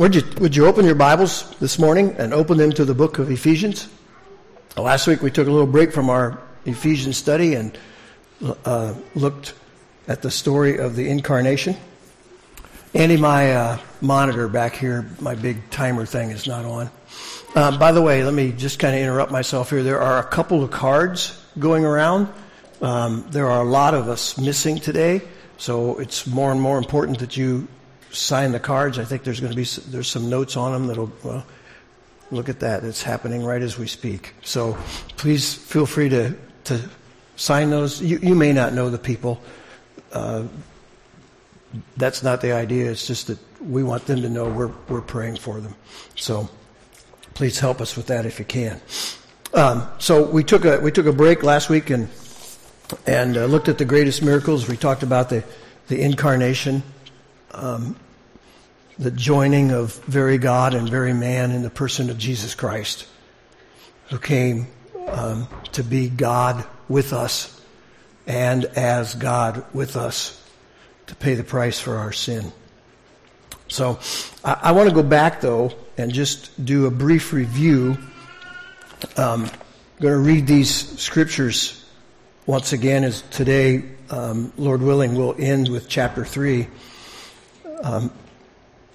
would you would you open your Bibles this morning and open them to the book of Ephesians? Last week we took a little break from our Ephesians study and uh, looked at the story of the incarnation. Andy, my uh, monitor back here, my big timer thing is not on. Uh, by the way, let me just kind of interrupt myself here. There are a couple of cards going around. Um, there are a lot of us missing today, so it's more and more important that you sign the cards. I think there's going to be there's some notes on them that'll well, look at that. It's happening right as we speak. So please feel free to to sign those. You, you may not know the people. Uh, that's not the idea. It's just that we want them to know we're we're praying for them. So please help us with that if you can. Um, so we took a we took a break last week and and uh, looked at the greatest miracles. We talked about the the incarnation um, the joining of very God and very man in the person of Jesus Christ, who came um, to be God with us and as God with us to pay the price for our sin. So I, I want to go back though and just do a brief review. Um, I'm going to read these scriptures once again as today, um, Lord willing, we'll end with chapter 3. Um,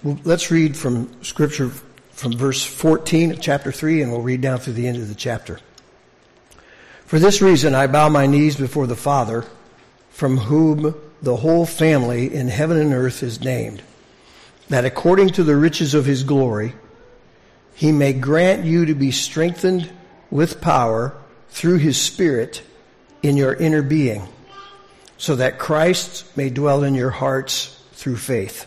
let's read from Scripture from verse 14 of chapter 3, and we'll read down through the end of the chapter. For this reason I bow my knees before the Father, from whom the whole family in heaven and earth is named, that according to the riches of his glory, he may grant you to be strengthened with power through his Spirit in your inner being, so that Christ may dwell in your hearts through faith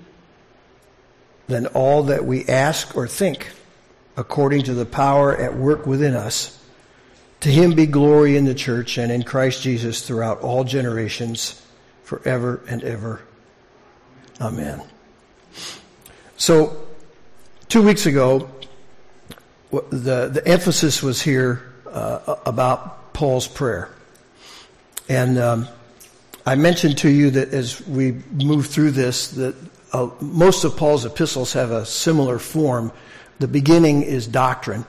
than all that we ask or think, according to the power at work within us. To him be glory in the church and in Christ Jesus throughout all generations, forever and ever. Amen. So, two weeks ago, the, the emphasis was here uh, about Paul's prayer. And um, I mentioned to you that as we move through this, that uh, most of Paul's epistles have a similar form. The beginning is doctrine.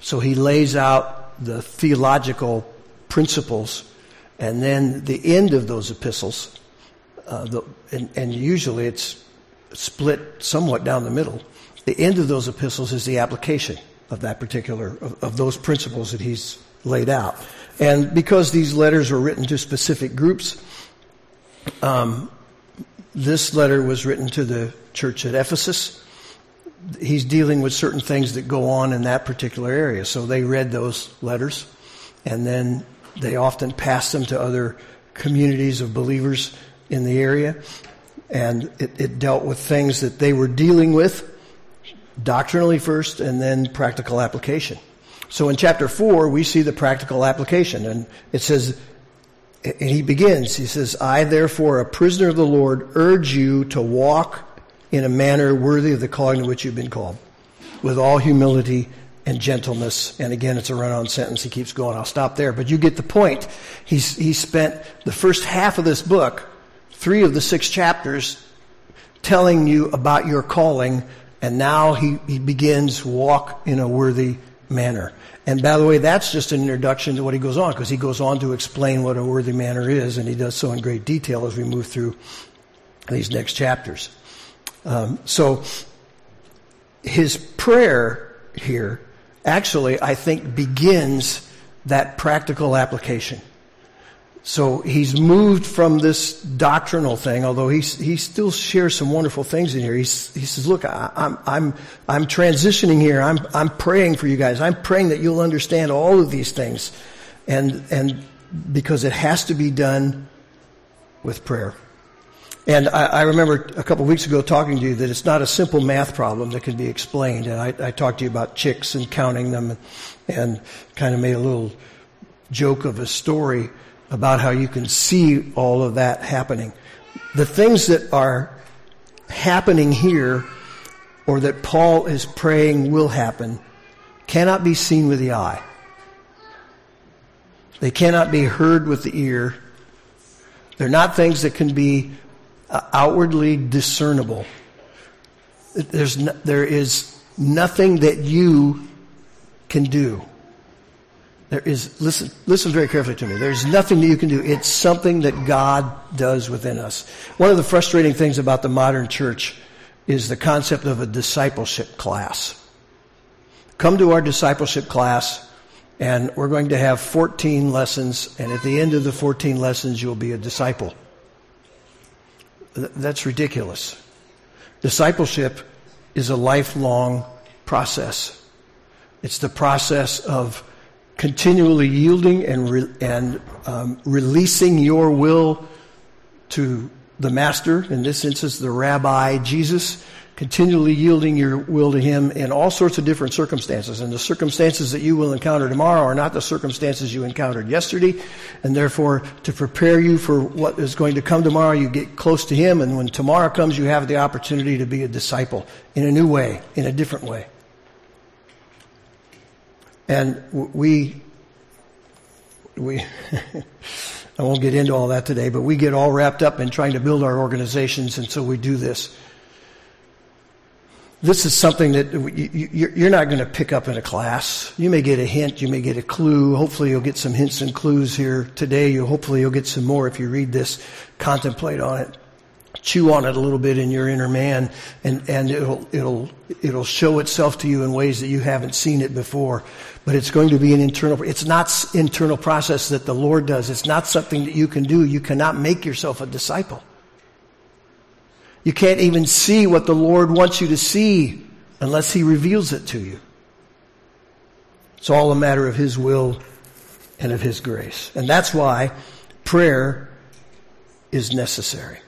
So he lays out the theological principles, and then the end of those epistles, uh, the, and, and usually it's split somewhat down the middle. The end of those epistles is the application of that particular, of, of those principles that he's laid out. And because these letters are written to specific groups, um, this letter was written to the church at Ephesus. He's dealing with certain things that go on in that particular area. So they read those letters and then they often passed them to other communities of believers in the area. And it, it dealt with things that they were dealing with doctrinally first and then practical application. So in chapter four, we see the practical application and it says, and he begins, he says, I therefore, a prisoner of the Lord, urge you to walk in a manner worthy of the calling to which you've been called, with all humility and gentleness. And again, it's a run-on sentence. He keeps going. I'll stop there. But you get the point. He's, he spent the first half of this book, three of the six chapters, telling you about your calling, and now he, he begins walk in a worthy manner. And by the way, that's just an introduction to what he goes on, because he goes on to explain what a worthy manner is, and he does so in great detail as we move through these next chapters. Um, so his prayer here actually, I think, begins that practical application. So he's moved from this doctrinal thing, although he he still shares some wonderful things in here. He's, he says, "Look, I, I'm I'm I'm transitioning here. I'm I'm praying for you guys. I'm praying that you'll understand all of these things, and and because it has to be done with prayer." And I, I, remember a couple of weeks ago talking to you that it's not a simple math problem that can be explained. And I, I talked to you about chicks and counting them and, and kind of made a little joke of a story about how you can see all of that happening. The things that are happening here or that Paul is praying will happen cannot be seen with the eye. They cannot be heard with the ear. They're not things that can be uh, outwardly discernible. There's no, there is nothing that you can do. There is, listen, listen very carefully to me. There's nothing that you can do. It's something that God does within us. One of the frustrating things about the modern church is the concept of a discipleship class. Come to our discipleship class and we're going to have 14 lessons and at the end of the 14 lessons you'll be a disciple. That's ridiculous. Discipleship is a lifelong process. It's the process of continually yielding and, re- and um, releasing your will to the master, in this instance, the rabbi, Jesus, continually yielding your will to him in all sorts of different circumstances. And the circumstances that you will encounter tomorrow are not the circumstances you encountered yesterday. And therefore, to prepare you for what is going to come tomorrow, you get close to him. And when tomorrow comes, you have the opportunity to be a disciple in a new way, in a different way. And we, we, I won't get into all that today, but we get all wrapped up in trying to build our organizations, and so we do this. This is something that you're not going to pick up in a class. You may get a hint, you may get a clue. Hopefully, you'll get some hints and clues here today. You hopefully you'll get some more if you read this, contemplate on it chew on it a little bit in your inner man and, and it'll, it'll, it'll show itself to you in ways that you haven't seen it before. But it's going to be an internal, it's not internal process that the Lord does. It's not something that you can do. You cannot make yourself a disciple. You can't even see what the Lord wants you to see unless He reveals it to you. It's all a matter of His will and of His grace. And that's why prayer is necessary.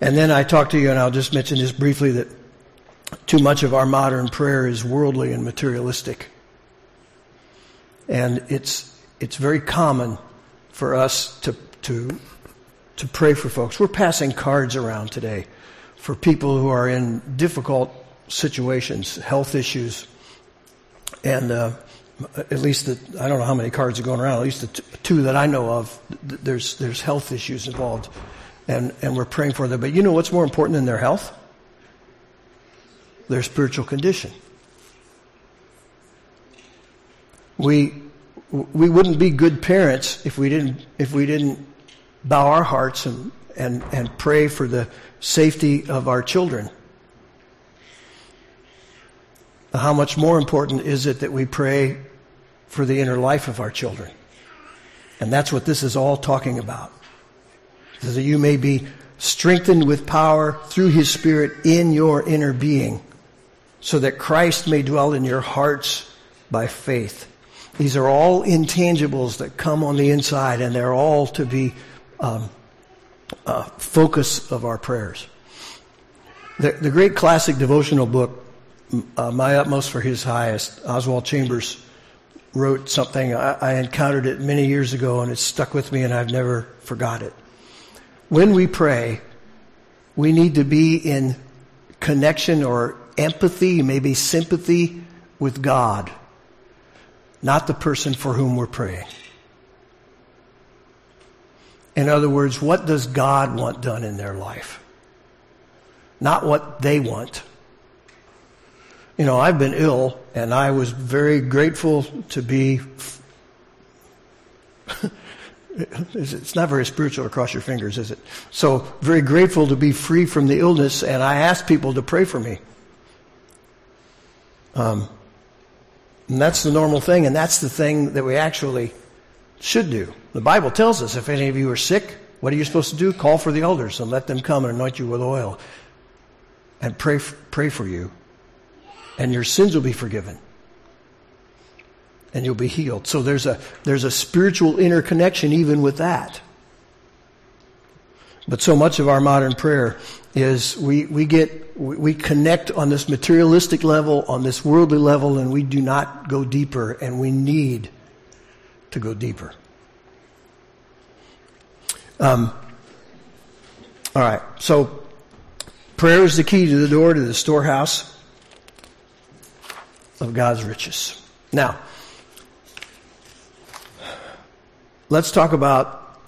And then I talked to you, and I'll just mention this briefly that too much of our modern prayer is worldly and materialistic. And it's, it's very common for us to, to, to pray for folks. We're passing cards around today for people who are in difficult situations, health issues, and uh, at least the, I don't know how many cards are going around. At least the t- two that I know of, th- there's there's health issues involved and, and we're praying for them. But you know what's more important than their health? Their spiritual condition. We, we wouldn't be good parents if we didn't, if we didn't bow our hearts and, and, and pray for the safety of our children. How much more important is it that we pray for the inner life of our children? And that's what this is all talking about that you may be strengthened with power through his spirit in your inner being, so that Christ may dwell in your hearts by faith. These are all intangibles that come on the inside, and they're all to be um, focus of our prayers. The, the great classic devotional book, uh, My Utmost for His Highest, Oswald Chambers wrote something. I, I encountered it many years ago, and it stuck with me, and I've never forgot it when we pray, we need to be in connection or empathy, maybe sympathy with God, not the person for whom we're praying. In other words, what does God want done in their life? Not what they want. You know, I've been ill and I was very grateful to be It's not very spiritual to cross your fingers, is it? So, very grateful to be free from the illness, and I ask people to pray for me. Um, and that's the normal thing, and that's the thing that we actually should do. The Bible tells us if any of you are sick, what are you supposed to do? Call for the elders and let them come and anoint you with oil and pray, pray for you, and your sins will be forgiven and you'll be healed. So there's a, there's a spiritual interconnection even with that. But so much of our modern prayer is we, we get, we connect on this materialistic level, on this worldly level, and we do not go deeper, and we need to go deeper. Um, all right, so prayer is the key to the door to the storehouse of God's riches. Now, let's talk about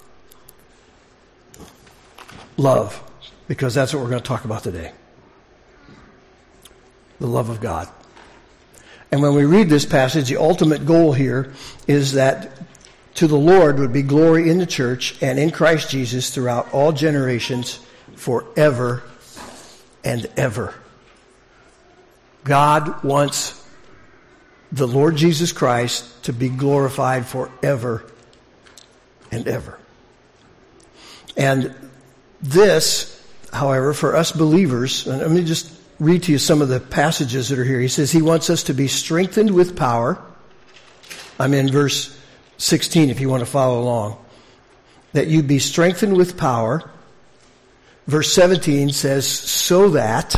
love, because that's what we're going to talk about today. The love of God. And when we read this passage, the ultimate goal here is that to the Lord would be glory in the church and in Christ Jesus throughout all generations forever and ever. God wants the Lord Jesus Christ to be glorified forever and ever. And this, however, for us believers, and let me just read to you some of the passages that are here. He says he wants us to be strengthened with power. I'm in verse 16 if you want to follow along. That you be strengthened with power. Verse 17 says, so that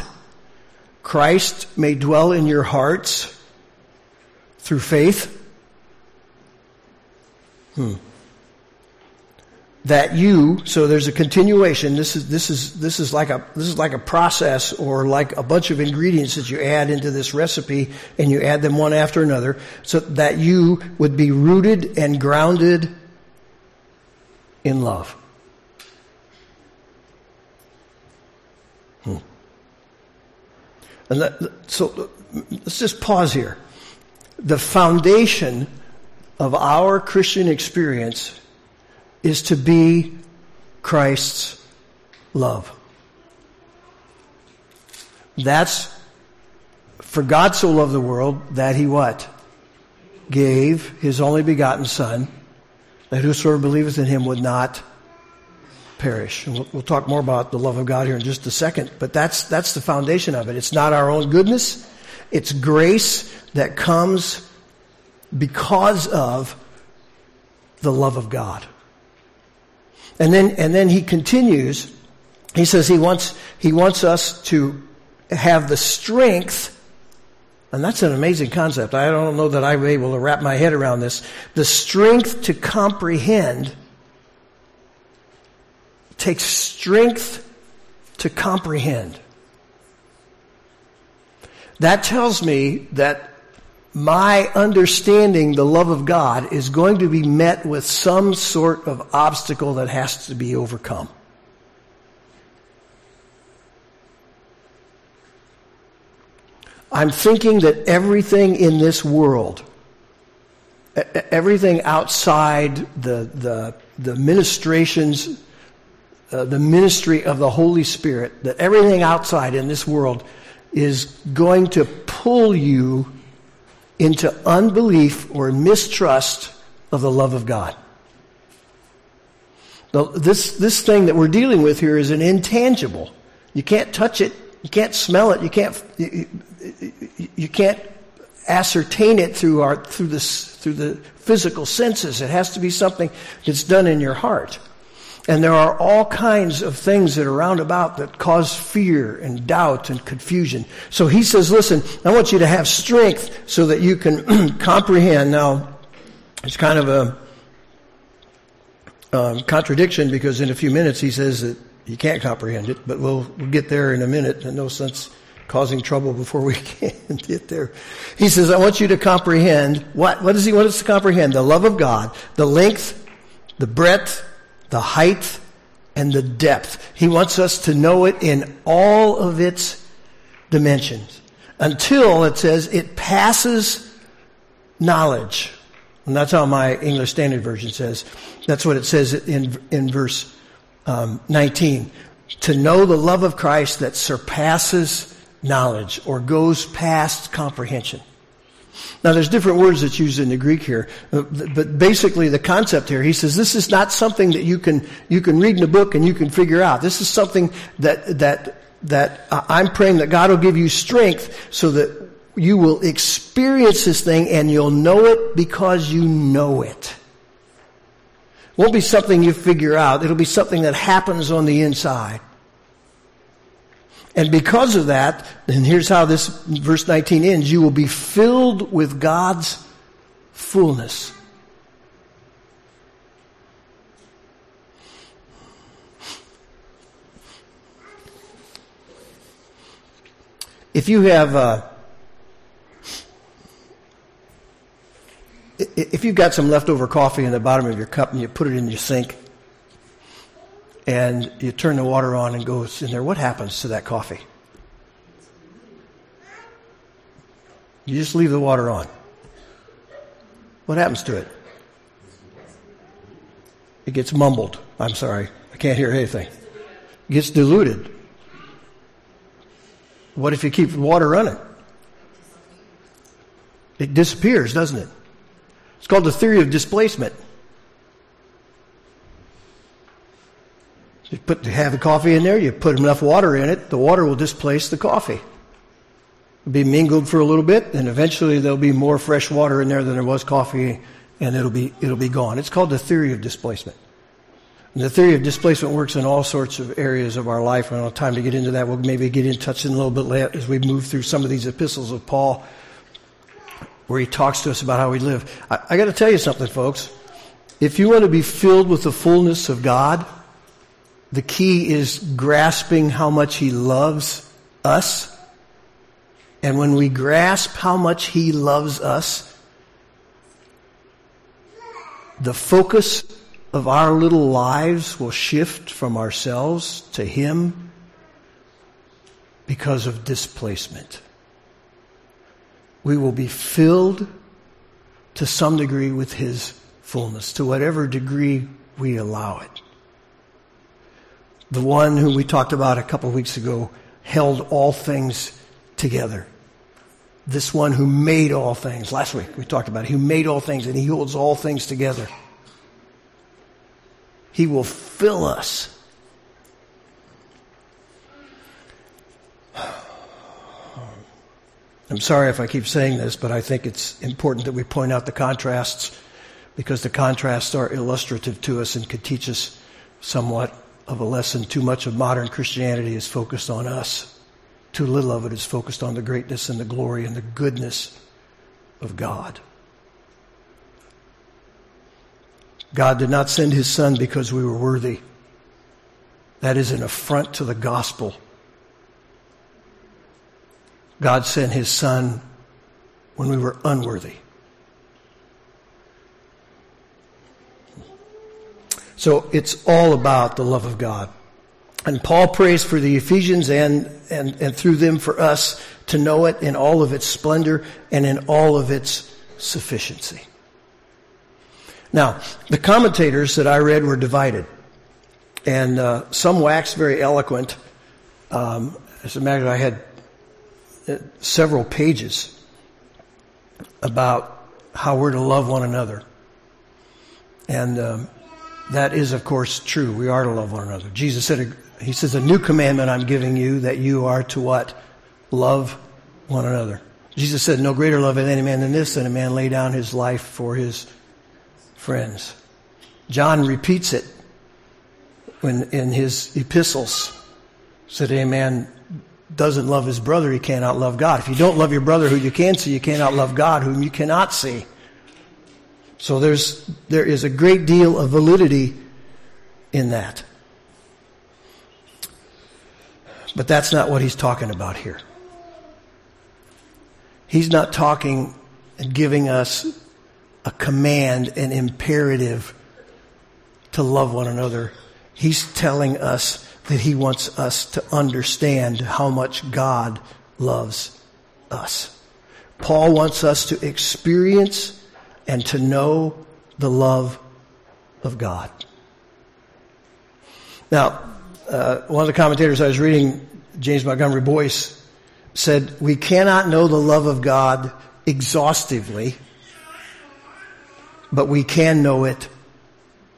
Christ may dwell in your hearts through faith. Hmm that you so there's a continuation. This is this is this is like a this is like a process or like a bunch of ingredients that you add into this recipe and you add them one after another so that you would be rooted and grounded in love. Hmm. and that, so let's just pause here. The foundation of our christian experience is to be Christ's love. That's for God so loved the world that he what? Gave his only begotten son that whosoever believeth in him would not perish. And we'll, we'll, talk more about the love of God here in just a second, but that's, that's the foundation of it. It's not our own goodness. It's grace that comes because of the love of God. And then, and then he continues. He says he wants, he wants us to have the strength and that's an amazing concept. I don't know that I'm able to wrap my head around this. The strength to comprehend takes strength to comprehend. That tells me that my understanding the love of God is going to be met with some sort of obstacle that has to be overcome. I'm thinking that everything in this world, everything outside the, the, the ministrations, uh, the ministry of the Holy Spirit, that everything outside in this world is going to pull you into unbelief or mistrust of the love of God. Now, this, this thing that we're dealing with here is an intangible. You can't touch it. You can't smell it. You can't, you, you can't ascertain it through our, through this, through the physical senses. It has to be something that's done in your heart. And there are all kinds of things that are around about that cause fear and doubt and confusion. So he says, listen, I want you to have strength so that you can comprehend. Now, it's kind of a um, contradiction because in a few minutes he says that you can't comprehend it, but we'll, we'll get there in a minute. In no sense causing trouble before we can get there. He says, I want you to comprehend what, what does he want us to comprehend? The love of God, the length, the breadth, the height, and the depth. He wants us to know it in all of its dimensions until it says it passes knowledge. And that's how my English Standard Version says. That's what it says in, in verse um, 19. To know the love of Christ that surpasses knowledge or goes past comprehension. Now there's different words that's used in the Greek here, uh, but basically the concept here, he says this is not something that you can, you can read in a book and you can figure out. This is something that, that, that I'm praying that God will give you strength so that you will experience this thing and you'll know it because you know it. Won't be something you figure out. It'll be something that happens on the inside. And because of that, and here's how this verse 19 ends, you will be filled with God's fullness. If you have, uh, if you've got some leftover coffee in the bottom of your cup and you put it in your sink and you turn the water on and goes in there, what happens to that coffee? You just leave the water on. What happens to it? It gets mumbled. I'm sorry. I can't hear anything. It gets diluted. What if you keep the water running? It disappears, doesn't it? It's called the theory of displacement. You put have the coffee in there, you put enough water in it, the water will displace the coffee. It'll be mingled for a little bit, and eventually there'll be more fresh water in there than there was coffee, and it'll be it'll be gone. It's called the theory of displacement. And the theory of displacement works in all sorts of areas of our life. I don't have time to get into that. We'll maybe get in touch in a little bit later as we move through some of these epistles of Paul where he talks to us about how we live. I, I got to tell you something, folks. If you want to be filled with the fullness of God, the key is grasping how much he loves us. And when we grasp how much he loves us, the focus of our little lives will shift from ourselves to him because of displacement we will be filled to some degree with His fullness, to whatever degree we allow it. The one who we talked about a couple of weeks ago held all things together. This one who made all things. Last week we talked about it. Who made all things and he holds all things together. He will fill us I'm sorry if I keep saying this, but I think it's important that we point out the contrasts because the contrasts are illustrative to us and could teach us somewhat of a lesson. Too much of modern Christianity is focused on us. Too little of it is focused on the greatness and the glory and the goodness of God. God did not send his son because we were worthy. That is an affront to the gospel God sent his son when we were unworthy. So it's all about the love of God. And Paul prays for the Ephesians and, and, and through them for us to know it in all of its splendor and in all of its sufficiency. Now, the commentators that I read were divided. And uh, some waxed very eloquent. Um, as a matter of fact, I had several pages about how we're to love one another. And um, that is, of course, true. We are to love one another. Jesus said, He says, A new commandment I'm giving you that you are to what? Love one another. Jesus said, No greater love hath any man than this, than a man lay down his life for his friends. John repeats it when in his epistles. Said, A man doesn't love his brother, he cannot love God. If you don't love your brother who you can see, you cannot love God whom you cannot see. So there's, there is a great deal of validity in that. But that's not what he's talking about here. He's not talking and giving us a command, an imperative to love one another. He's telling us that he wants us to understand how much God loves us. Paul wants us to experience and to know the love of God. Now, uh, one of the commentators I was reading, James Montgomery Boice, said, We cannot know the love of God exhaustively, but we can know it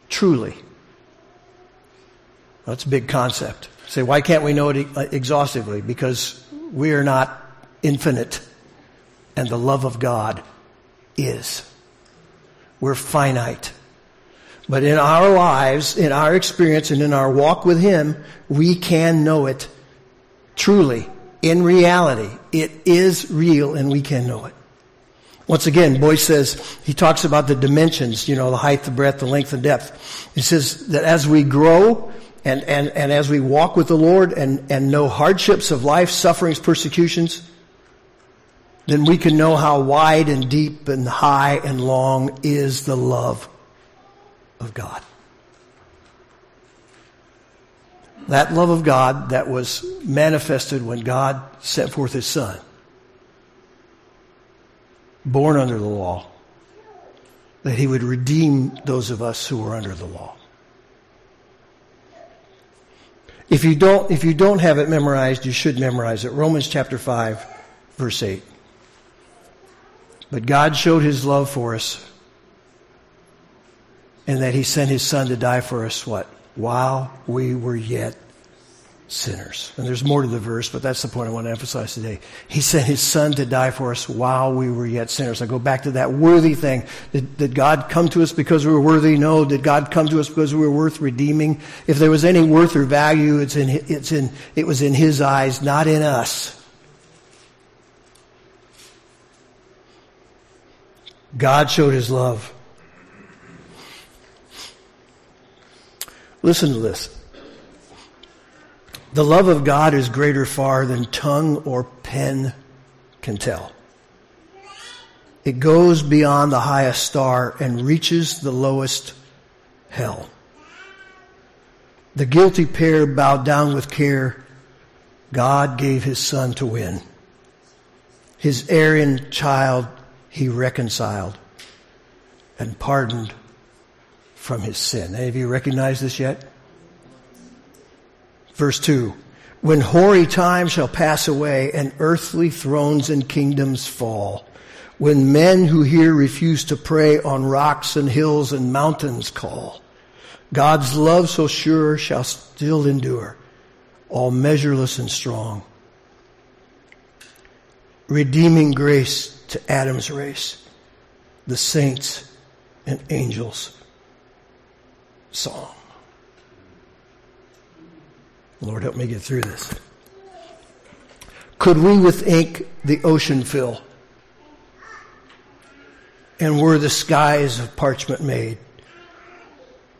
truly. That's a big concept. Say, why can't we know it exhaustively? Because we are not infinite, and the love of God is. We're finite. But in our lives, in our experience, and in our walk with Him, we can know it truly, in reality. It is real and we can know it. Once again, Boice says, he talks about the dimensions, you know, the height, the breadth, the length, the depth. He says that as we grow and, and, and as we walk with the Lord and, and know hardships of life, sufferings, persecutions, then we can know how wide and deep and high and long is the love of God. That love of God that was manifested when God sent forth His Son, born under the law, that He would redeem those of us who were under the law. If you don't, if you don't have it memorized, you should memorize it. Romans chapter 5, verse 8. But God showed his love for us and that he sent his son to die for us what? While we were yet sinners. And there's more to the verse, but that's the point I want to emphasize today. He sent his son to die for us while we were yet sinners. I go back to that worthy thing. Did, did, God come to us because we were worthy? No. Did God come to us because we were worth redeeming? If there was any worth or value, it's in, it's in, it was in his eyes, not in us. God showed his love. Listen to this. The love of God is greater far than tongue or pen can tell. It goes beyond the highest star and reaches the lowest hell. The guilty pair bowed down with care. God gave his son to win. His erring child he reconciled and pardoned from his sin. Any of you recognize this yet? Verse 2. When hoary time shall pass away and earthly thrones and kingdoms fall, when men who hear refuse to pray on rocks and hills and mountains call, God's love so sure shall still endure, all measureless and strong. Redeeming grace to Adam's race, the saints and angels song. Lord, help me get through this. Could we with ink the ocean fill? And were the skies of parchment made?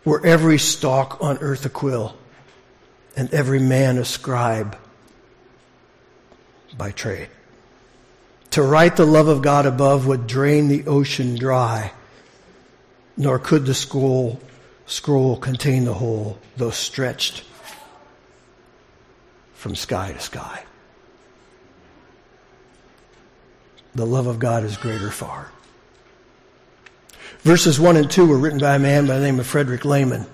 Were every stalk on earth a quill, and every man a scribe by trade? To write the love of God above would drain the ocean dry, nor could the scroll, scroll contain the whole, though stretched from sky to sky. The love of God is greater far. Verses 1 and 2 were written by a man by the name of Frederick Lehman,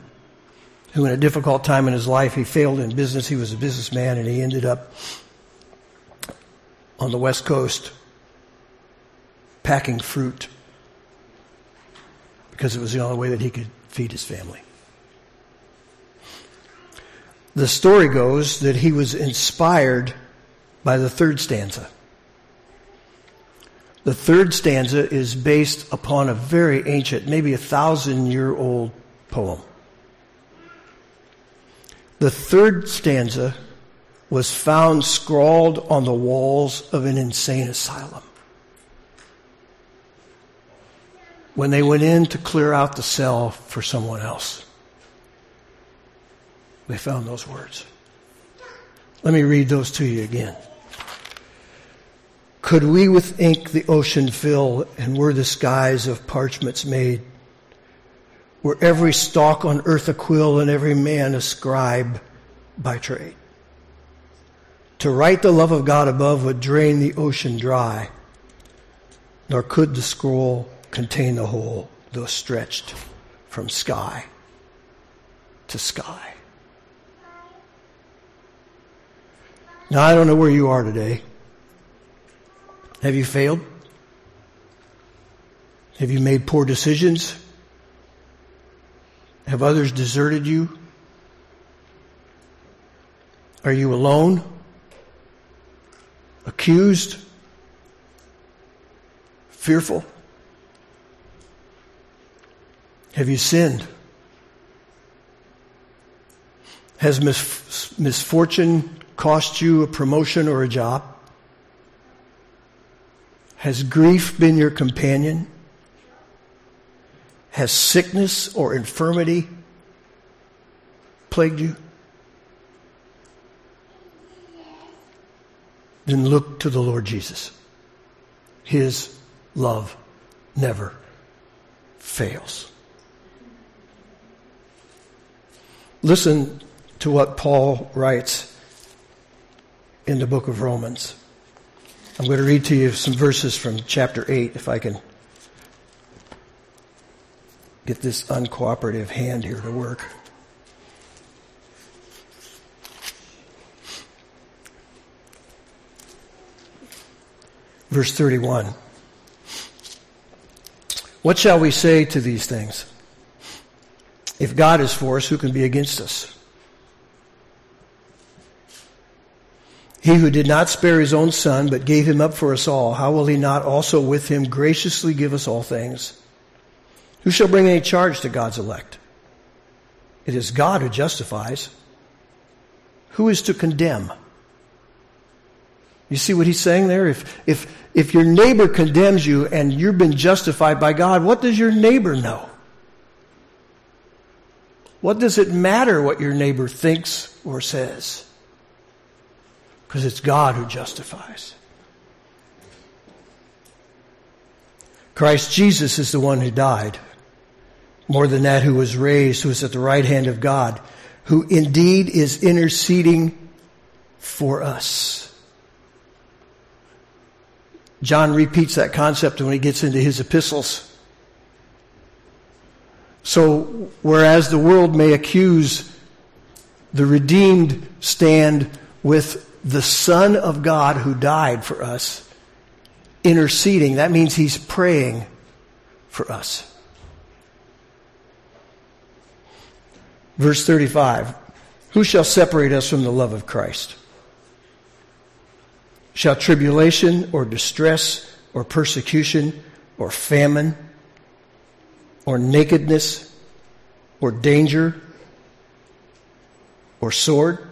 who in a difficult time in his life, he failed in business. He was a businessman and he ended up on the West Coast packing fruit because it was the only way that he could feed his family. The story goes that he was inspired by the third stanza. The third stanza is based upon a very ancient, maybe a thousand year old poem. The third stanza was found scrawled on the walls of an insane asylum. When they went in to clear out the cell for someone else. They found those words. Let me read those to you again. Could we with ink the ocean fill, and were the skies of parchments made? Were every stalk on earth a quill, and every man a scribe by trade? To write the love of God above would drain the ocean dry, nor could the scroll contain the whole, though stretched from sky to sky. Now, I don't know where you are today. Have you failed? Have you made poor decisions? Have others deserted you? Are you alone? Accused? Fearful? Have you sinned? Has mis- misfortune cost you a promotion or a job? Has grief been your companion? Has sickness or infirmity plagued you? Then look to the Lord Jesus. His love never fails. Listen to what Paul writes in the book of Romans. I'm going to read to you some verses from chapter 8 if I can get this uncooperative hand here to work. Verse 31. What shall we say to these things? If God is for us, who can be against us? He who did not spare his own son, but gave him up for us all, how will he not also with him graciously give us all things? Who shall bring any charge to God's elect? It is God who justifies. Who is to condemn? You see what he's saying there? If, if, if your neighbor condemns you and you've been justified by God, what does your neighbor know? What does it matter what your neighbor thinks or says? Because it's God who justifies. Christ Jesus is the one who died. More than that, who was raised, who is at the right hand of God, who indeed is interceding for us. John repeats that concept when he gets into his epistles. So, whereas the world may accuse the redeemed stand with the Son of God who died for us, interceding, that means he's praying for us. Verse 35 Who shall separate us from the love of Christ? Shall tribulation or distress or persecution or famine or nakedness or danger or sword?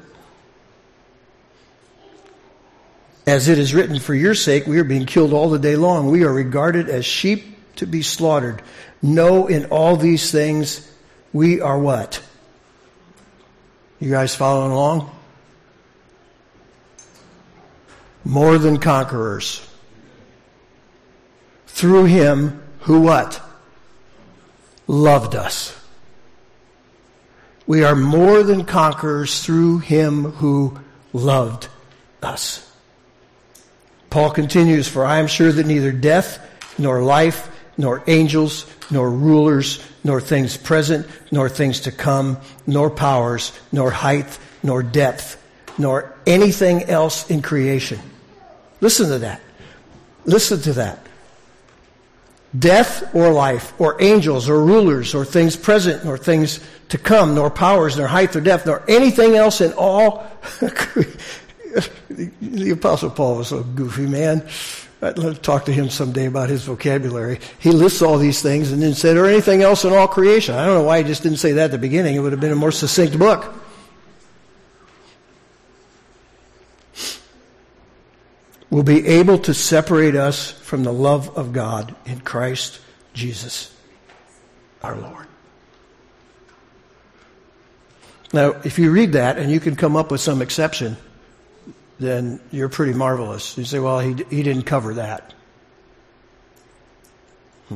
As it is written, for your sake we are being killed all the day long. We are regarded as sheep to be slaughtered. No, in all these things we are what? You guys following along? more than conquerors. Through him who what? Loved us. We are more than conquerors through him who loved us. Paul continues, For I am sure that neither death, nor life, nor angels, nor rulers, nor things present, nor things to come, nor powers, nor height, nor depth, nor anything else in creation Listen to that. Listen to that. Death or life, or angels, or rulers, or things present, or things to come, nor powers, nor height, or depth, nor anything else in all. the Apostle Paul was a goofy man. I'd talk to him someday about his vocabulary. He lists all these things and then said, or anything else in all creation. I don't know why he just didn't say that at the beginning. It would have been a more succinct book. Will be able to separate us from the love of God in Christ Jesus our Lord. Now, if you read that and you can come up with some exception, then you're pretty marvelous. You say, well, he, he didn't cover that. Hmm.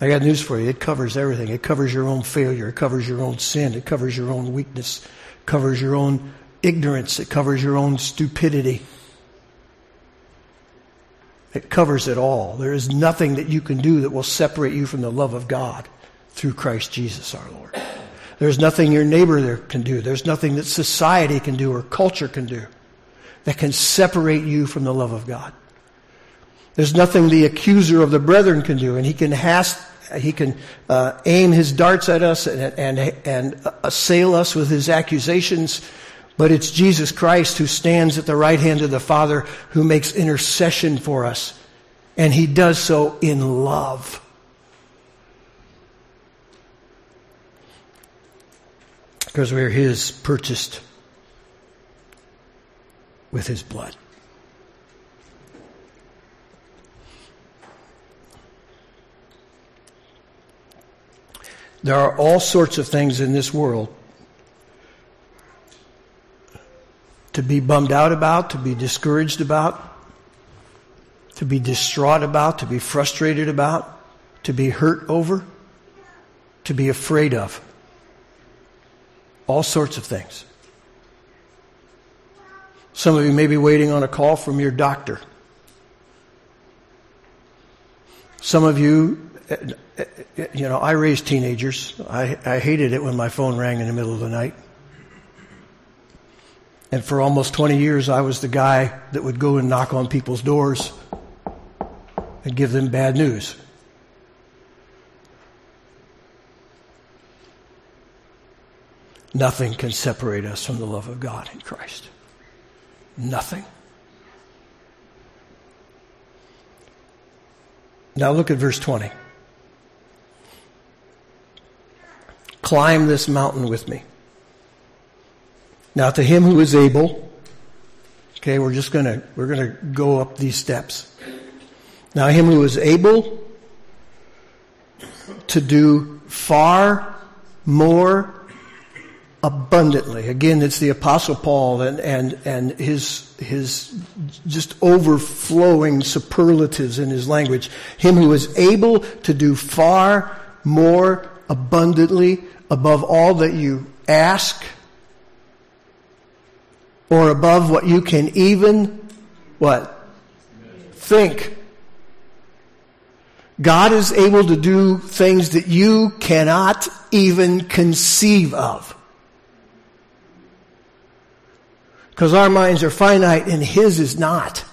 I got news for you. It covers everything. It covers your own failure. It covers your own sin. It covers your own weakness. It covers your own ignorance. It covers your own stupidity. It covers it all. There is nothing that you can do that will separate you from the love of God through Christ Jesus our Lord. There's nothing your neighbor there can do. There's nothing that society can do or culture can do that can separate you from the love of God. There's nothing the accuser of the brethren can do, and he can has, he can uh, aim his darts at us and, and, and assail us with his accusations but it's Jesus Christ who stands at the right hand of the Father who makes intercession for us. And he does so in love. Because we are His purchased with His blood. There are all sorts of things in this world to be bummed out about, to be discouraged about, to be distraught about, to be frustrated about, to be hurt over, to be afraid of. All sorts of things. Some of you may be waiting on a call from your doctor. Some of you, eh, eh, eh, you know, I raised teenagers. I, I hated it when my phone rang in the middle of the night. And for almost 20 years, I was the guy that would go and knock on people's doors and give them bad news. Nothing can separate us from the love of God in Christ. Nothing. Now look at verse 20. Climb this mountain with me. Now to him who is able, okay, we're just gonna, we're gonna go up these steps. Now him who is able to do far more abundantly. Again, it's the apostle Paul and, and, and his, his just overflowing superlatives in his language. Him who is able to do far more abundantly above all that you ask or above what you can even what? Think. God is able to do things that you cannot even conceive of. Because our minds are finite and His is not.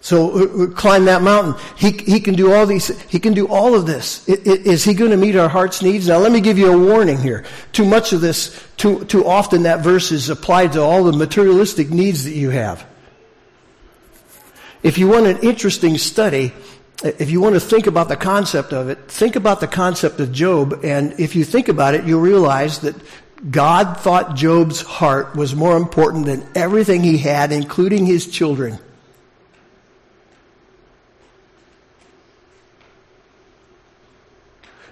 So uh, uh, climb that mountain. He, he can do all these, he can do all of this. Is he going to meet our heart's needs? Now let me give you a warning here. Too much of this, too, too often that verse is applied to all the materialistic needs that you have. If you want an interesting study, if you want to think about the concept of it, think about the concept of Job, and if you think about it, you'll realize that God thought Job's heart was more important than everything he had, including his children.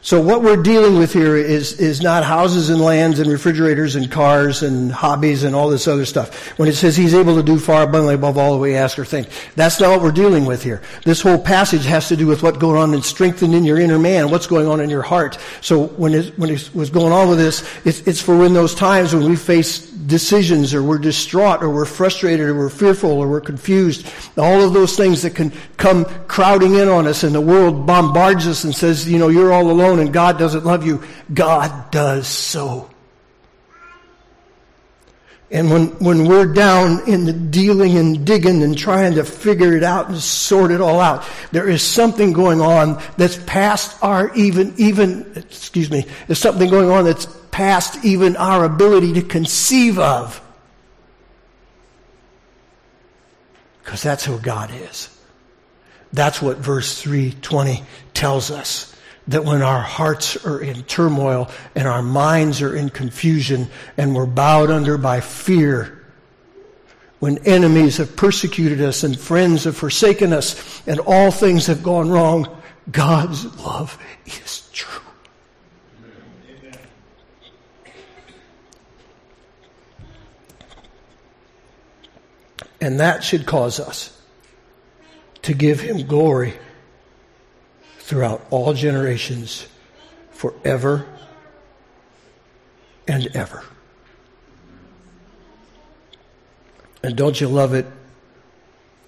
So what we're dealing with here is, is not houses and lands and refrigerators and cars and hobbies and all this other stuff. When it says he's able to do far abundantly above all that we ask or think, that's not what we're dealing with here. This whole passage has to do with what's going on and strengthening your inner man, what's going on in your heart. So when it, when it was going on with this, it's, it's for in those times when we face decisions or we're distraught or we're frustrated or we're fearful or we're confused. All of those things that can come crowding in on us and the world bombards us and says, you know, you're all alone and God doesn't love you. God does so. And when, when we're down in the dealing and digging and trying to figure it out and sort it all out, there is something going on that's past our even, even, excuse me, there's something going on that's past even our ability to conceive of. Because that's who God is. That's what verse 320 tells us that when our hearts are in turmoil and our minds are in confusion and we're bowed under by fear, when enemies have persecuted us and friends have forsaken us and all things have gone wrong, God's love is true. And that should cause us to give him glory throughout all generations, forever and ever. And don't you love it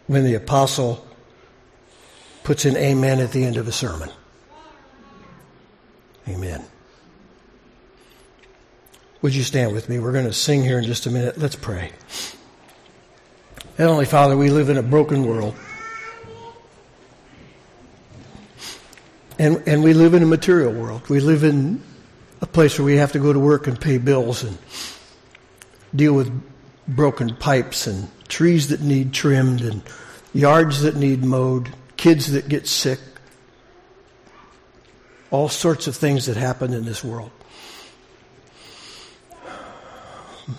when the apostle puts an amen at the end of a sermon? Amen. Would you stand with me? We're going to sing here in just a minute. Let's pray. Heavenly Father, we live in a broken world. And, and we live in a material world. We live in a place where we have to go to work and pay bills and deal with broken pipes and trees that need trimmed and yards that need mowed, kids that get sick. all sorts of things that happen in this world.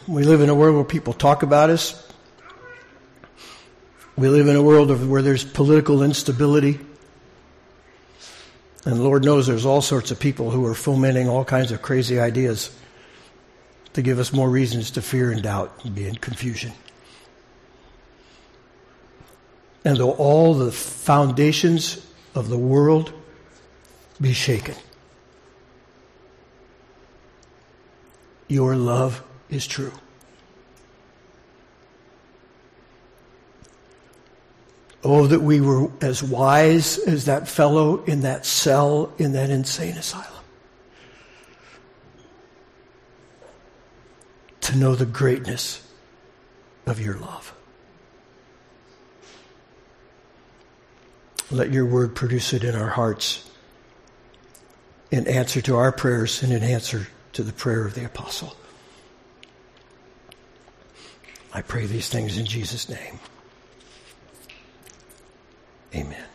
We live in a world where people talk about us. We live in a world of, where there's political instability. And Lord knows there's all sorts of people who are fomenting all kinds of crazy ideas to give us more reasons to fear and doubt and be in confusion. And though all the foundations of the world be shaken, your love is true. Oh, that we were as wise as that fellow in that cell in that insane asylum. To know the greatness of your love. Let your word produce it in our hearts in answer to our prayers and in answer to the prayer of the apostle. I pray these things in Jesus' name. Amen.